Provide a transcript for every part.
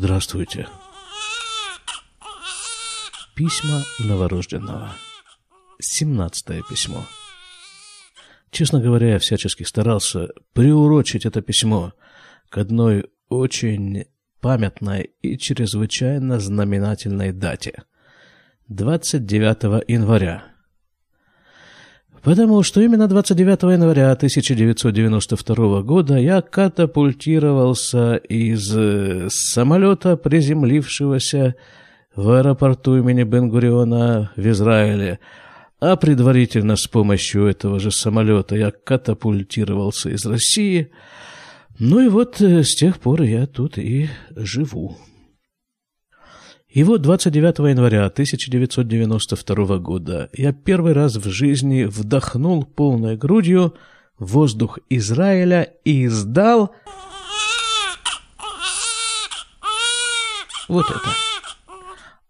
Здравствуйте. Письма новорожденного. Семнадцатое письмо. Честно говоря, я всячески старался приурочить это письмо к одной очень памятной и чрезвычайно знаменательной дате. 29 января. Потому что именно 29 января 1992 года я катапультировался из э, самолета, приземлившегося в аэропорту имени Бен-Гуриона в Израиле, а предварительно с помощью этого же самолета я катапультировался из России. Ну и вот э, с тех пор я тут и живу. И вот 29 января 1992 года я первый раз в жизни вдохнул полной грудью воздух Израиля и издал вот это.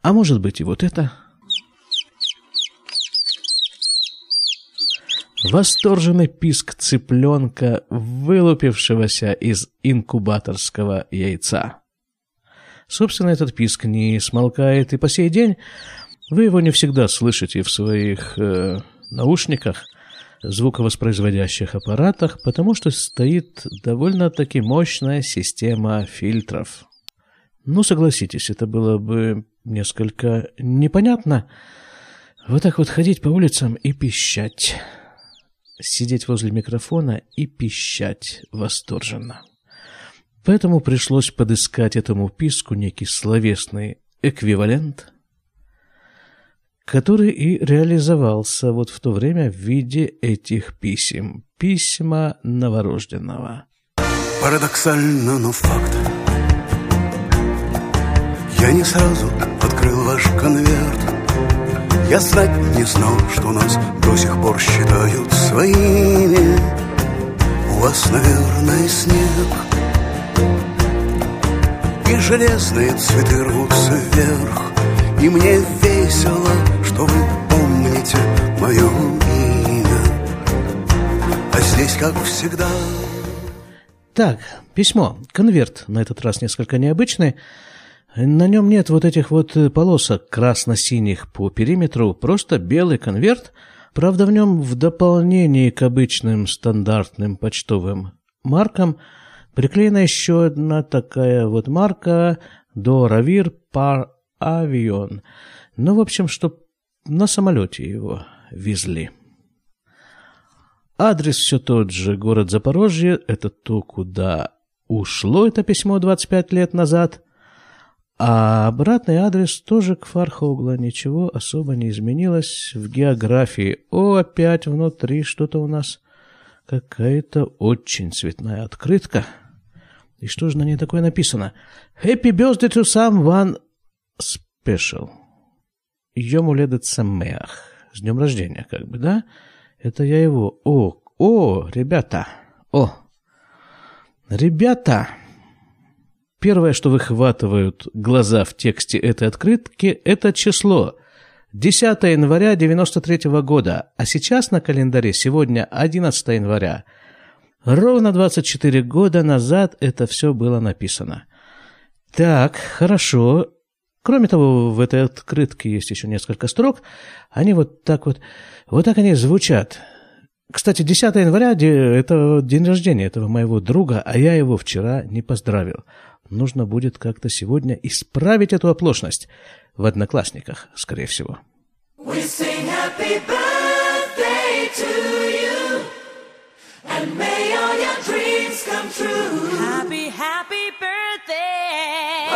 А может быть и вот это. Восторженный писк цыпленка, вылупившегося из инкубаторского яйца. Собственно, этот писк не смолкает и по сей день. Вы его не всегда слышите в своих э, наушниках, звуковоспроизводящих аппаратах, потому что стоит довольно-таки мощная система фильтров. Ну, согласитесь, это было бы несколько непонятно. Вот так вот ходить по улицам и пищать. Сидеть возле микрофона и пищать восторженно. Поэтому пришлось подыскать этому писку некий словесный эквивалент, который и реализовался вот в то время в виде этих писем. Письма новорожденного. Парадоксально, но факт. Я не сразу открыл ваш конверт. Я знать не знал, что нас до сих пор считают своими. У вас, наверное, снег и железные цветы рвутся вверх И мне весело, что вы помните мое имя А здесь, как всегда... Так, письмо, конверт, на этот раз несколько необычный. На нем нет вот этих вот полосок красно-синих по периметру, просто белый конверт. Правда, в нем в дополнении к обычным стандартным почтовым маркам – Приклеена еще одна такая вот марка Доравир Пар Авион. Ну, в общем, что на самолете его везли. Адрес все тот же, город Запорожье, это то, куда ушло это письмо 25 лет назад. А обратный адрес тоже к Фархогла, ничего особо не изменилось в географии. О, опять внутри что-то у нас какая-то очень цветная открытка. И что же на ней такое написано? Happy birthday to someone special. Йому ледет самеах. С днем рождения, как бы, да? Это я его. О, о, ребята. О, ребята. Первое, что выхватывают глаза в тексте этой открытки, это число. 10 января 93 -го года, а сейчас на календаре сегодня 11 января. Ровно 24 года назад это все было написано. Так, хорошо. Кроме того, в этой открытке есть еще несколько строк. Они вот так вот, вот так они звучат. Кстати, 10 января – это день рождения этого моего друга, а я его вчера не поздравил. Нужно будет как-то сегодня исправить эту оплошность. В Одноклассниках, скорее всего. We sing happy birthday to you, and may all your dreams come true. Happy, happy birthday.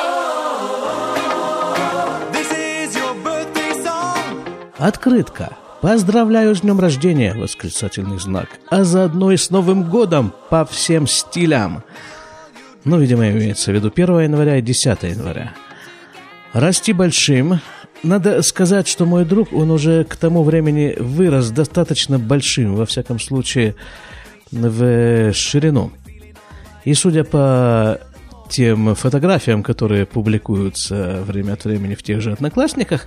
This is your birthday song. Открытка. Поздравляю с днем рождения, восклицательный знак, а заодно и с Новым годом по всем стилям. Ну, видимо, имеется в виду 1 января и 10 января. Расти большим. Надо сказать, что мой друг, он уже к тому времени вырос достаточно большим, во всяком случае, в ширину. И судя по тем фотографиям, которые публикуются время от времени в тех же одноклассниках,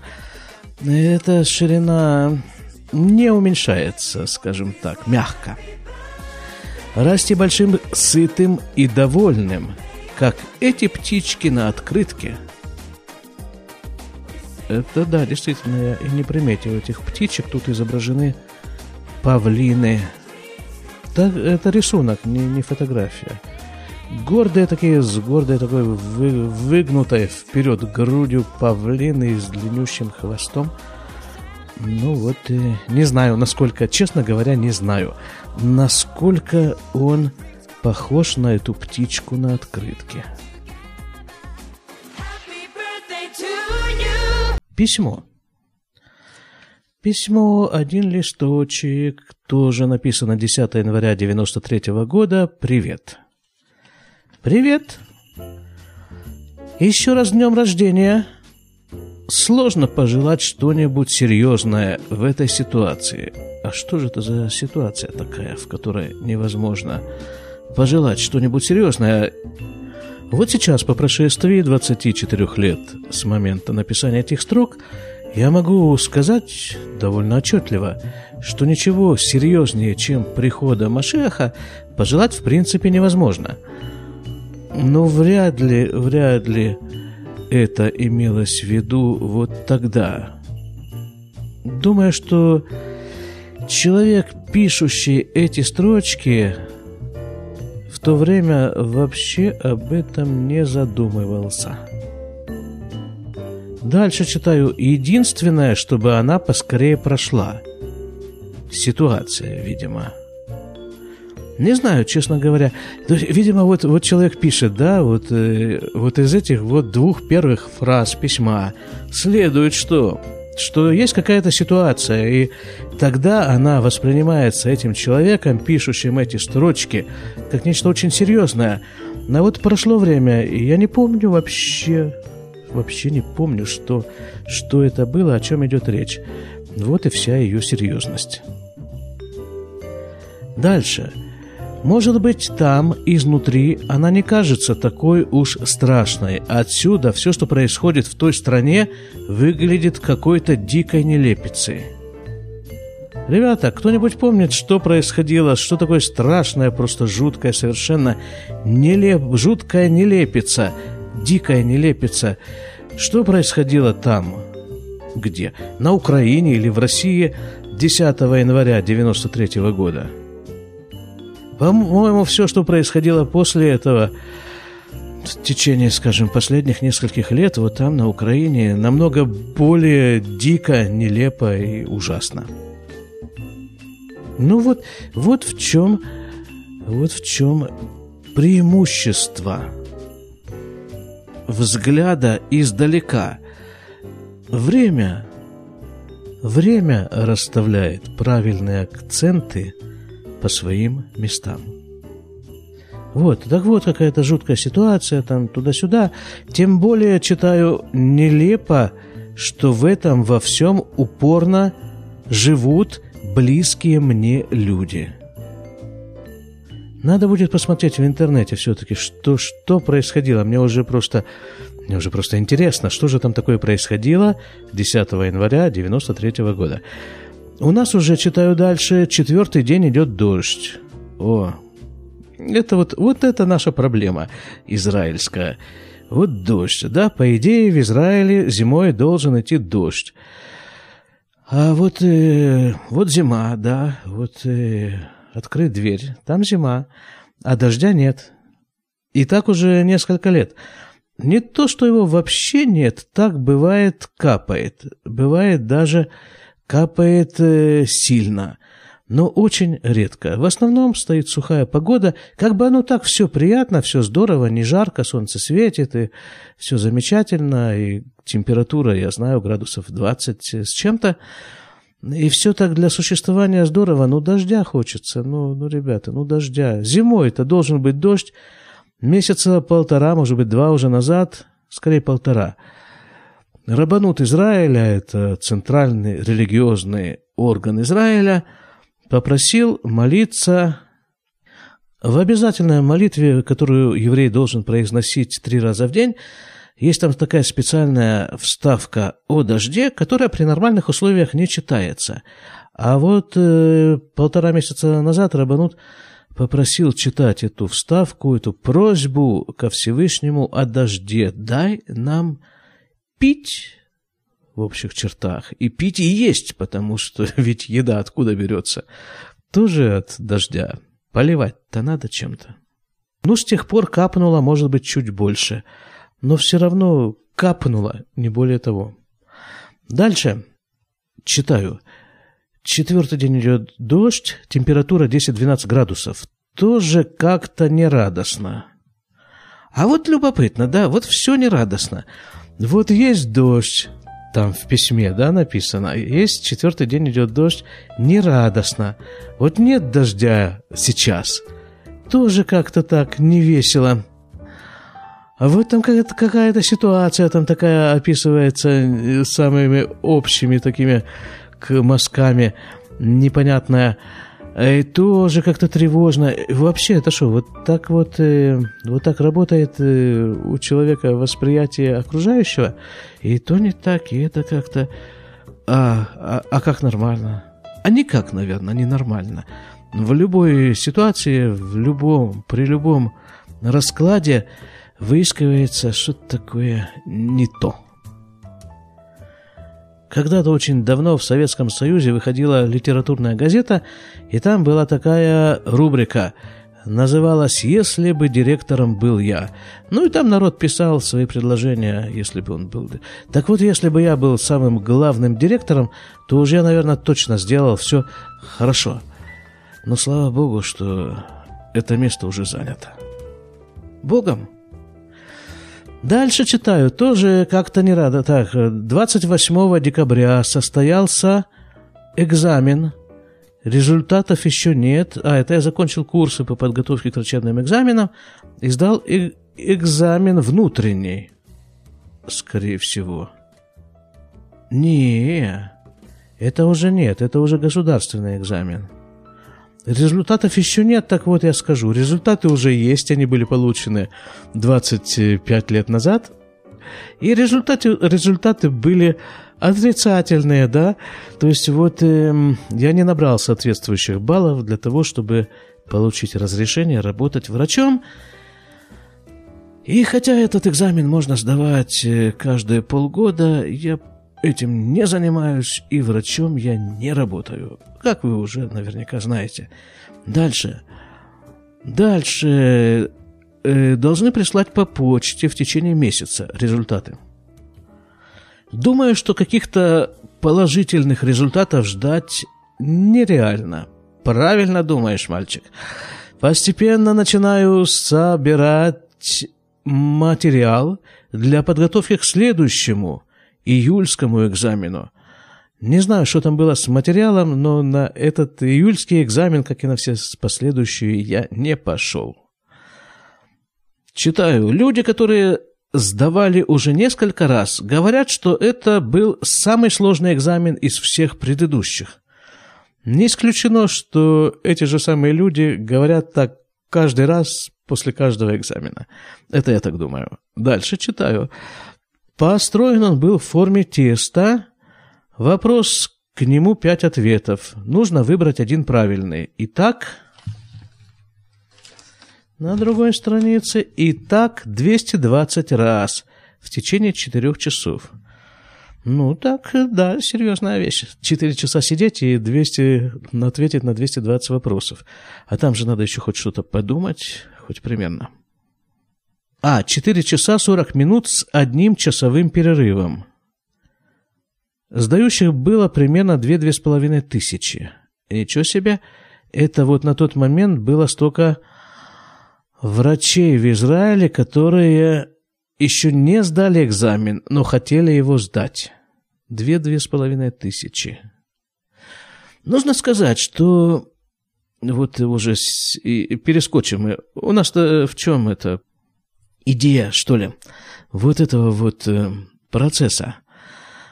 эта ширина не уменьшается, скажем так, мягко. Расти большим, сытым и довольным. как эти птички на открытке. Это да, действительно, я и не приметил этих птичек. Тут изображены павлины. Так, это рисунок, не, не фотография. Гордые такие, с гордой такой вы, выгнутой вперед грудью павлины с длиннющим хвостом. Ну вот, э, не знаю, насколько, честно говоря, не знаю, насколько он похож на эту птичку на открытке. Письмо. Письмо, один листочек, тоже написано 10 января 93 -го года. Привет. Привет. Еще раз днем рождения. Сложно пожелать что-нибудь серьезное в этой ситуации. А что же это за ситуация такая, в которой невозможно пожелать что-нибудь серьезное? Вот сейчас, по прошествии 24 лет с момента написания этих строк, я могу сказать довольно отчетливо, что ничего серьезнее, чем прихода Машеха, пожелать в принципе невозможно. Но вряд ли, вряд ли это имелось в виду вот тогда. Думаю, что человек, пишущий эти строчки, в то время вообще об этом не задумывался. Дальше читаю. Единственное, чтобы она поскорее прошла. Ситуация, видимо. Не знаю, честно говоря. Видимо, вот, вот человек пишет, да, вот, э, вот из этих вот двух первых фраз письма следует что? Что есть какая-то ситуация, и тогда она воспринимается этим человеком, пишущим эти строчки, как нечто очень серьезное. Но вот прошло время, и я не помню вообще, вообще не помню, что, что это было, о чем идет речь. Вот и вся ее серьезность. Дальше. Может быть, там, изнутри, она не кажется такой уж страшной. Отсюда все, что происходит в той стране, выглядит какой-то дикой нелепицей. Ребята, кто-нибудь помнит, что происходило, что такое страшное, просто жуткое, совершенно нелеп, жуткая нелепица, дикая нелепица? Что происходило там? Где? На Украине или в России 10 января 93 года? По-моему, все, что происходило после этого, в течение, скажем, последних нескольких лет, вот там, на Украине, намного более дико, нелепо и ужасно. Ну вот, вот в чем, вот в чем преимущество взгляда издалека. Время, время расставляет правильные акценты – по своим местам. Вот, так вот какая-то жуткая ситуация, там туда-сюда. Тем более, читаю, нелепо, что в этом во всем упорно живут близкие мне люди. Надо будет посмотреть в интернете все-таки, что, что происходило. Мне уже просто мне уже просто интересно, что же там такое происходило 10 января 93 года. У нас уже, читаю дальше, четвертый день идет дождь. О, это вот, вот это наша проблема израильская. Вот дождь, да, по идее в Израиле зимой должен идти дождь. А вот, э, вот зима, да, вот э, открыть дверь, там зима, а дождя нет. И так уже несколько лет. Не то, что его вообще нет, так бывает капает. Бывает даже Капает э, сильно, но очень редко. В основном стоит сухая погода, как бы оно так все приятно, все здорово, не жарко, солнце светит, и все замечательно, и температура, я знаю, градусов 20 с чем-то. И все так для существования здорово, ну дождя хочется, ну, ну ребята, ну дождя. Зимой это должен быть дождь, месяца полтора, может быть два уже назад, скорее полтора – Рабанут Израиля, это центральный религиозный орган Израиля, попросил молиться в обязательной молитве, которую еврей должен произносить три раза в день, есть там такая специальная вставка о дожде, которая при нормальных условиях не читается. А вот э, полтора месяца назад Рабанут попросил читать эту вставку, эту просьбу ко Всевышнему о дожде. Дай нам пить в общих чертах. И пить и есть, потому что ведь еда откуда берется? Тоже от дождя. Поливать-то надо чем-то. Ну, с тех пор капнуло, может быть, чуть больше. Но все равно капнуло, не более того. Дальше читаю. Четвертый день идет дождь, температура 10-12 градусов. Тоже как-то нерадостно. А вот любопытно, да, вот все нерадостно. Вот есть дождь, там в письме, да, написано, есть четвертый день идет дождь, нерадостно. Вот нет дождя сейчас, тоже как-то так невесело. А вот там какая-то, какая-то ситуация там такая описывается э, самыми общими такими мазками, непонятная. И тоже как-то тревожно. Вообще, это что, вот так вот, э, вот так работает э, у человека восприятие окружающего? И то не так, и это как-то... А, а, а как нормально? А никак, наверное, не нормально. В любой ситуации, в любом, при любом раскладе выискивается что-то такое не то. Когда-то очень давно в Советском Союзе выходила литературная газета, и там была такая рубрика называлась «Если бы директором был я». Ну и там народ писал свои предложения, если бы он был. Так вот, если бы я был самым главным директором, то уже наверное, точно сделал все хорошо. Но слава богу, что это место уже занято. Богом? Дальше читаю, тоже как-то не рада. Так, 28 декабря состоялся экзамен. Результатов еще нет. А, это я закончил курсы по подготовке к врачебным экзаменам и сдал э экзамен внутренний, скорее всего. Не, это уже нет, это уже государственный экзамен. Результатов еще нет, так вот я скажу. Результаты уже есть, они были получены 25 лет назад. И результаты, результаты были отрицательные, да. То есть вот э, я не набрал соответствующих баллов для того, чтобы получить разрешение работать врачом. И хотя этот экзамен можно сдавать э, каждые полгода, я этим не занимаюсь и врачом я не работаю, как вы уже наверняка знаете. Дальше. Дальше э, должны прислать по почте в течение месяца результаты. Думаю, что каких-то положительных результатов ждать нереально. Правильно думаешь, мальчик. Постепенно начинаю собирать материал для подготовки к следующему июльскому экзамену. Не знаю, что там было с материалом, но на этот июльский экзамен, как и на все последующие, я не пошел. Читаю. Люди, которые сдавали уже несколько раз, говорят, что это был самый сложный экзамен из всех предыдущих. Не исключено, что эти же самые люди говорят так каждый раз после каждого экзамена. Это я так думаю. Дальше читаю. Построен он был в форме теста. Вопрос к нему пять ответов. Нужно выбрать один правильный. Итак, на другой странице, и так 220 раз в течение четырех часов. Ну, так, да, серьезная вещь. Четыре часа сидеть и 200, ответить на 220 вопросов. А там же надо еще хоть что-то подумать, хоть примерно. А, 4 часа 40 минут с одним часовым перерывом. Сдающих было примерно 2-2,5 тысячи. Ничего себе, это вот на тот момент было столько врачей в Израиле, которые еще не сдали экзамен, но хотели его сдать. Две-две с половиной тысячи. Нужно сказать, что вот уже перескочим. У нас-то в чем это идея, что ли, вот этого вот э, процесса,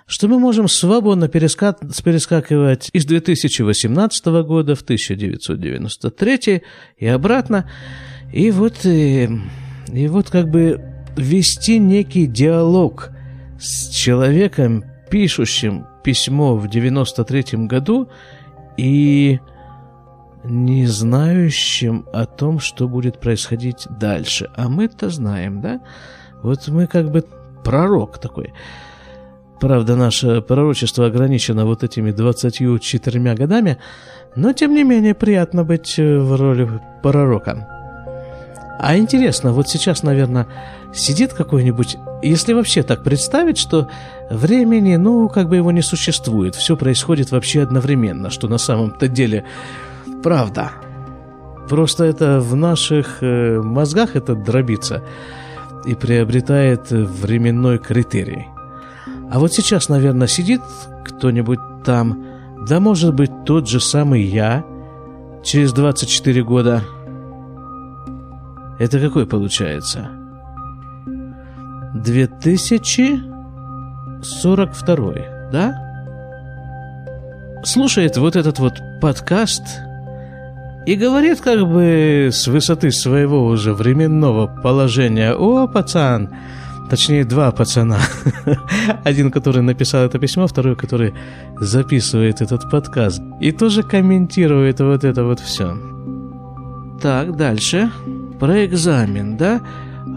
что мы можем свободно перескак, перескакивать из 2018 года в 1993 и обратно, и вот, и, э, и вот как бы вести некий диалог с человеком, пишущим письмо в 93 году, и не знающим о том, что будет происходить дальше. А мы-то знаем, да? Вот мы как бы пророк такой. Правда, наше пророчество ограничено вот этими 24 годами, но тем не менее приятно быть в роли пророка. А интересно, вот сейчас, наверное, сидит какой-нибудь, если вообще так представить, что времени, ну, как бы его не существует, все происходит вообще одновременно, что на самом-то деле правда. Просто это в наших э, мозгах это дробится и приобретает временной критерий. А вот сейчас, наверное, сидит кто-нибудь там, да может быть тот же самый я, через 24 года – это какой получается? 2042, да? Слушает вот этот вот подкаст и говорит как бы с высоты своего уже временного положения «О, пацан!» Точнее, два пацана. Один, который написал это письмо, второй, который записывает этот подкаст. И тоже комментирует вот это вот все. Так, дальше про экзамен, да?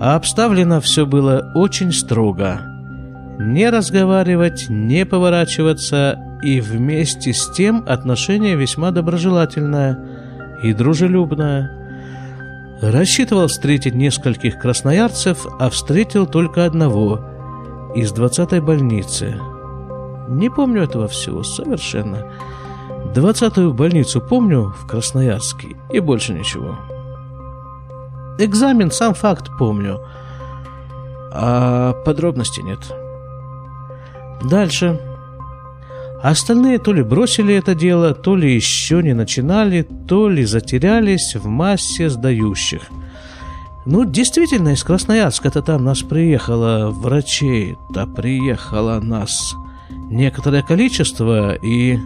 А обставлено все было очень строго. Не разговаривать, не поворачиваться, и вместе с тем отношение весьма доброжелательное и дружелюбное. Рассчитывал встретить нескольких красноярцев, а встретил только одного из двадцатой больницы. Не помню этого всего совершенно. Двадцатую больницу помню в Красноярске и больше ничего. Экзамен, сам факт помню. А подробностей нет. Дальше. Остальные то ли бросили это дело, то ли еще не начинали, то ли затерялись в массе сдающих. Ну, действительно, из Красноярска-то там нас приехало врачей-то приехало нас некоторое количество, и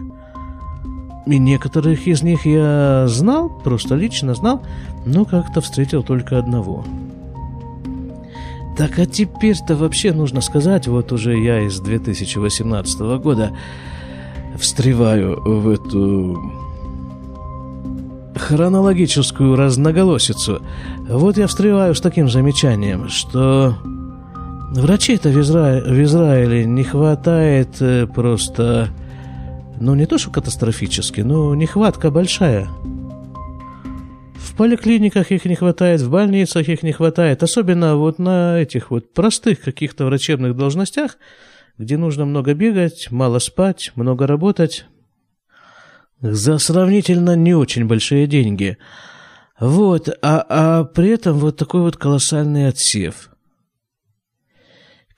и некоторых из них я знал, просто лично знал, но как-то встретил только одного. Так а теперь-то вообще нужно сказать, вот уже я из 2018 года встреваю в эту хронологическую разноголосицу. Вот я встреваю с таким замечанием, что врачей-то в, Изра... в Израиле не хватает э, просто ну, не то, что катастрофически, но нехватка большая. В поликлиниках их не хватает, в больницах их не хватает, особенно вот на этих вот простых каких-то врачебных должностях, где нужно много бегать, мало спать, много работать, за сравнительно не очень большие деньги. Вот, а, а при этом вот такой вот колоссальный отсев –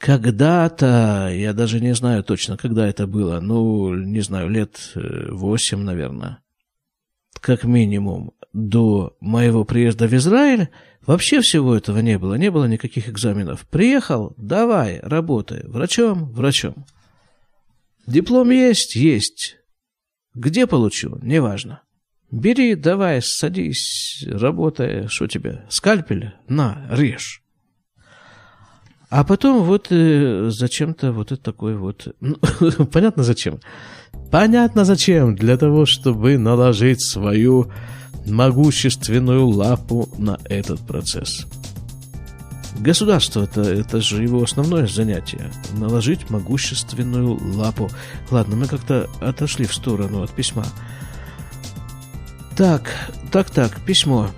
когда-то, я даже не знаю точно, когда это было, ну, не знаю, лет э, восемь, наверное, как минимум, до моего приезда в Израиль, вообще всего этого не было, не было никаких экзаменов. Приехал, давай, работай, врачом, врачом. Диплом есть, есть. Где получу, неважно. Бери, давай, садись, работай, что тебе, скальпель? На, режь. А потом вот э, зачем-то вот это такой вот... Ну, понятно зачем? Понятно зачем. Для того, чтобы наложить свою могущественную лапу на этот процесс. Государство это, это же его основное занятие. Наложить могущественную лапу. Ладно, мы как-то отошли в сторону от письма. Так, так, так, письмо.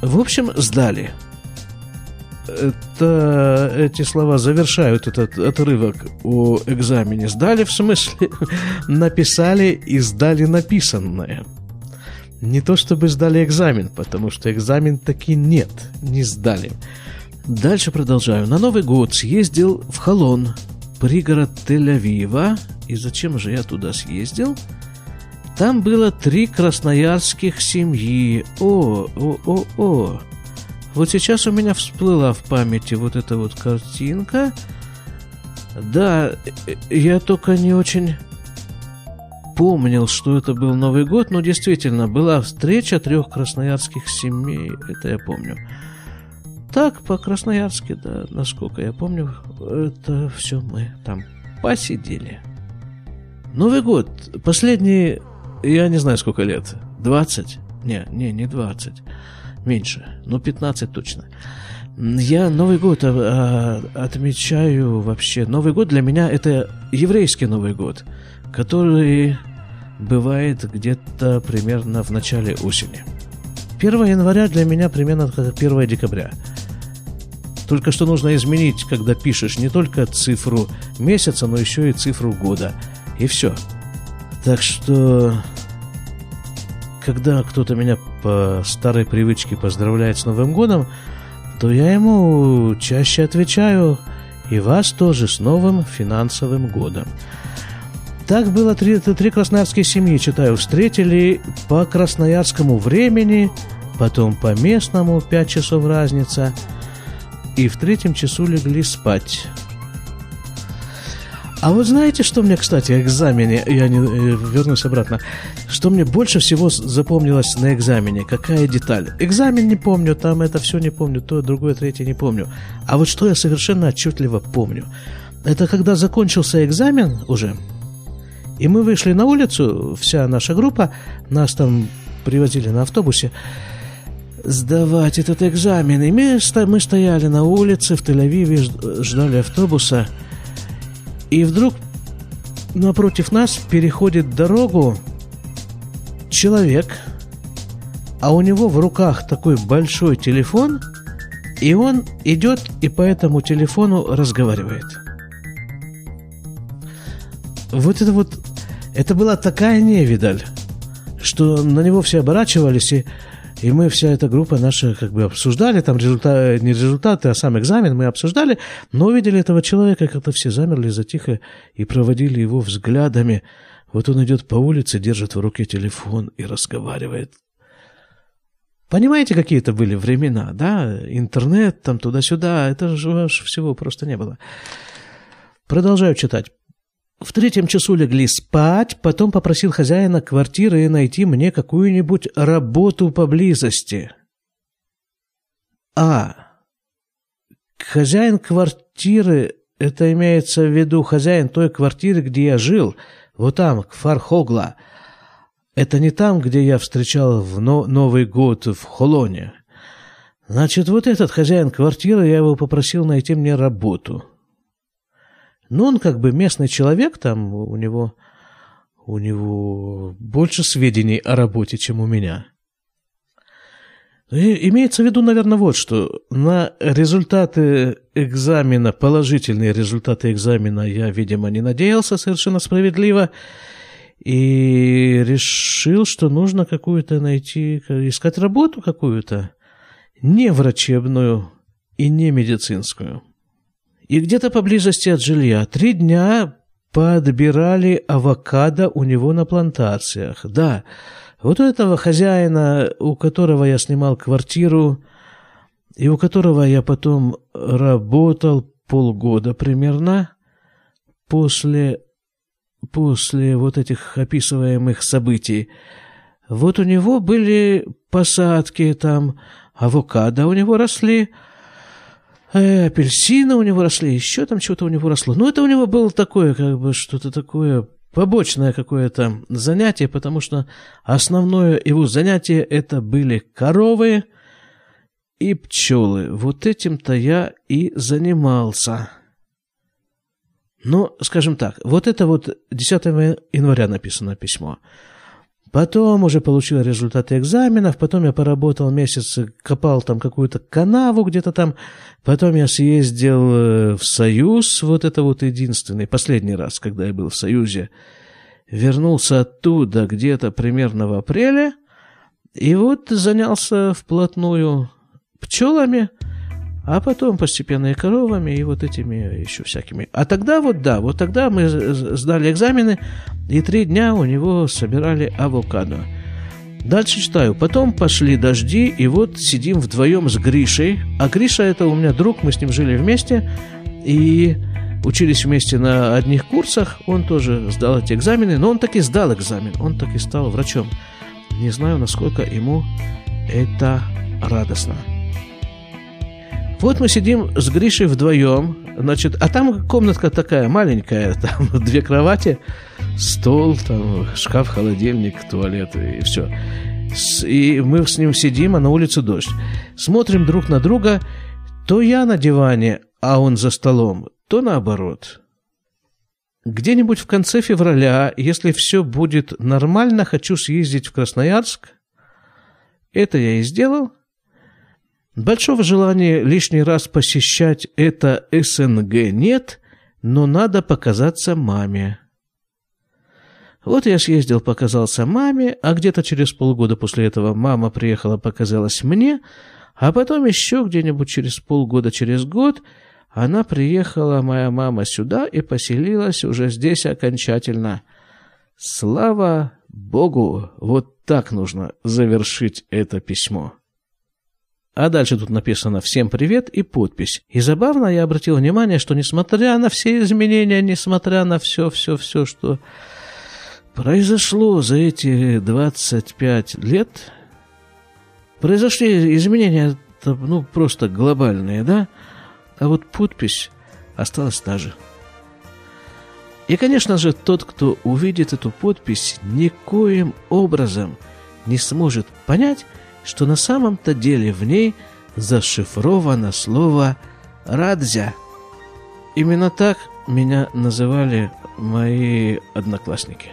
В общем, сдали это, эти слова завершают этот отрывок о экзамене. Сдали, в смысле, написали и сдали написанное. Не то чтобы сдали экзамен, потому что экзамен таки нет, не сдали. Дальше продолжаю. На Новый год съездил в Холон, пригород Тель-Авива. И зачем же я туда съездил? Там было три красноярских семьи. О, о, о, о. Вот сейчас у меня всплыла в памяти вот эта вот картинка. Да, я только не очень помнил, что это был Новый год, но действительно была встреча трех красноярских семей, это я помню. Так, по-красноярски, да, насколько я помню, это все мы там посидели. Новый год, последние, я не знаю сколько лет, 20, Не, не, не 20. Меньше. Ну, 15 точно. Я Новый год а, а, отмечаю вообще. Новый год для меня это еврейский Новый год, который бывает где-то примерно в начале осени. 1 января для меня примерно как 1 декабря. Только что нужно изменить, когда пишешь не только цифру месяца, но еще и цифру года. И все. Так что, когда кто-то меня по старой привычке поздравляет с Новым годом, то я ему чаще отвечаю и вас тоже с новым финансовым годом. Так было три, три красноярские семьи, читаю, встретили по красноярскому времени, потом по местному, 5 часов разница, и в третьем часу легли спать. А вот знаете, что мне, кстати, экзамене, я не, э, вернусь обратно, что мне больше всего запомнилось на экзамене? Какая деталь? Экзамен не помню, там это все не помню, то, другое, третье не помню. А вот что я совершенно отчетливо помню. Это когда закончился экзамен уже, и мы вышли на улицу, вся наша группа, нас там привозили на автобусе, сдавать этот экзамен. И мы, мы стояли на улице в Тель-Авиве, ждали автобуса. И вдруг напротив нас переходит дорогу человек, а у него в руках такой большой телефон, и он идет и по этому телефону разговаривает. Вот это вот, это была такая невидаль, что на него все оборачивались, и, и мы, вся эта группа наша, как бы обсуждали, там результаты, не результаты, а сам экзамен мы обсуждали, но увидели этого человека, как-то все замерли, затихо и проводили его взглядами. Вот он идет по улице, держит в руке телефон и разговаривает. Понимаете, какие это были времена, да? Интернет там туда-сюда, это же всего просто не было. Продолжаю читать. В третьем часу легли спать, потом попросил хозяина квартиры найти мне какую-нибудь работу поблизости. А. Хозяин квартиры, это имеется в виду хозяин той квартиры, где я жил, вот там, к Фархогла. Это не там, где я встречал в Новый год в Холоне. Значит, вот этот хозяин квартиры, я его попросил найти мне работу. Но он как бы местный человек, там у него, у него больше сведений о работе, чем у меня. И имеется в виду, наверное, вот что. На результаты экзамена, положительные результаты экзамена я, видимо, не надеялся совершенно справедливо. И решил, что нужно какую-то найти, искать работу какую-то. Не врачебную и не медицинскую. И где-то поблизости от жилья три дня подбирали авокадо у него на плантациях. Да, вот у этого хозяина, у которого я снимал квартиру, и у которого я потом работал полгода примерно, после, после вот этих описываемых событий, вот у него были посадки там, авокадо у него росли, э, апельсины у него росли, еще там что-то у него росло. Но это у него было такое, как бы что-то такое побочное какое-то занятие, потому что основное его занятие это были коровы и пчелы. Вот этим-то я и занимался. Но, скажем так, вот это вот 10 января написано письмо. Потом уже получил результаты экзаменов, потом я поработал месяц, копал там какую-то канаву где-то там, потом я съездил э, в Союз, вот это вот единственный, последний раз, когда я был в Союзе, вернулся оттуда где-то примерно в апреле, и вот занялся вплотную пчелами, а потом постепенно и коровами, и вот этими еще всякими. А тогда вот, да, вот тогда мы сдали экзамены, и три дня у него собирали авокадо. Дальше читаю. Потом пошли дожди, и вот сидим вдвоем с Гришей. А Гриша это у меня друг, мы с ним жили вместе, и учились вместе на одних курсах. Он тоже сдал эти экзамены, но он таки сдал экзамен, он таки стал врачом. Не знаю, насколько ему это радостно. Вот мы сидим с Гришей вдвоем, значит, а там комнатка такая маленькая, там две кровати, стол, там шкаф, холодильник, туалет и все. И мы с ним сидим, а на улице дождь. Смотрим друг на друга, то я на диване, а он за столом, то наоборот. Где-нибудь в конце февраля, если все будет нормально, хочу съездить в Красноярск. Это я и сделал. Большого желания лишний раз посещать это СНГ нет, но надо показаться маме. Вот я съездил, показался маме, а где-то через полгода после этого мама приехала, показалась мне, а потом еще где-нибудь через полгода, через год – она приехала, моя мама, сюда и поселилась уже здесь окончательно. Слава Богу, вот так нужно завершить это письмо. А дальше тут написано «Всем привет» и подпись. И забавно я обратил внимание, что несмотря на все изменения, несмотря на все-все-все, что произошло за эти 25 лет, произошли изменения, ну, просто глобальные, да? а вот подпись осталась та же. И, конечно же, тот, кто увидит эту подпись, никоим образом не сможет понять, что на самом-то деле в ней зашифровано слово «радзя». Именно так меня называли мои одноклассники.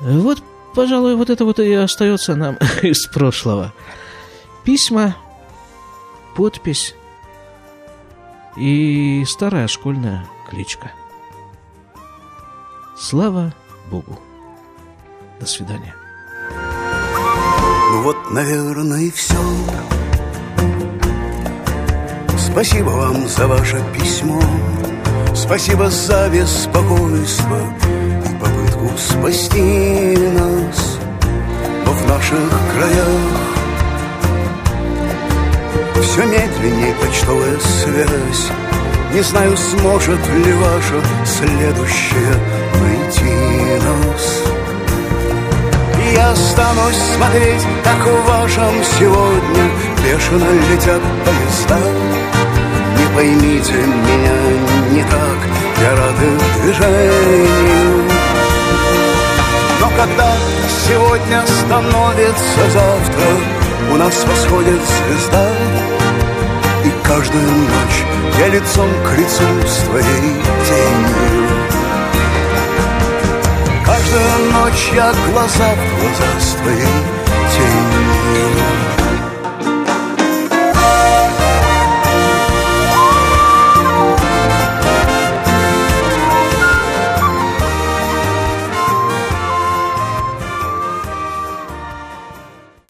Вот, пожалуй, вот это вот и остается нам из прошлого. Письма подпись и старая школьная кличка. Слава Богу. До свидания. Ну вот, наверное, и все. Спасибо вам за ваше письмо. Спасибо за беспокойство и попытку спасти нас. Но в наших краях все медленнее почтовая связь Не знаю, сможет ли ваша следующая найти нас Я останусь смотреть, как в вашем сегодня Бешено летят поезда. Не поймите меня не так, я рад их движению. Но когда сегодня становится завтра У нас восходит звезда и каждую ночь я лицом к лицу с твоей тенью Ночь я глаза в глаза с твоей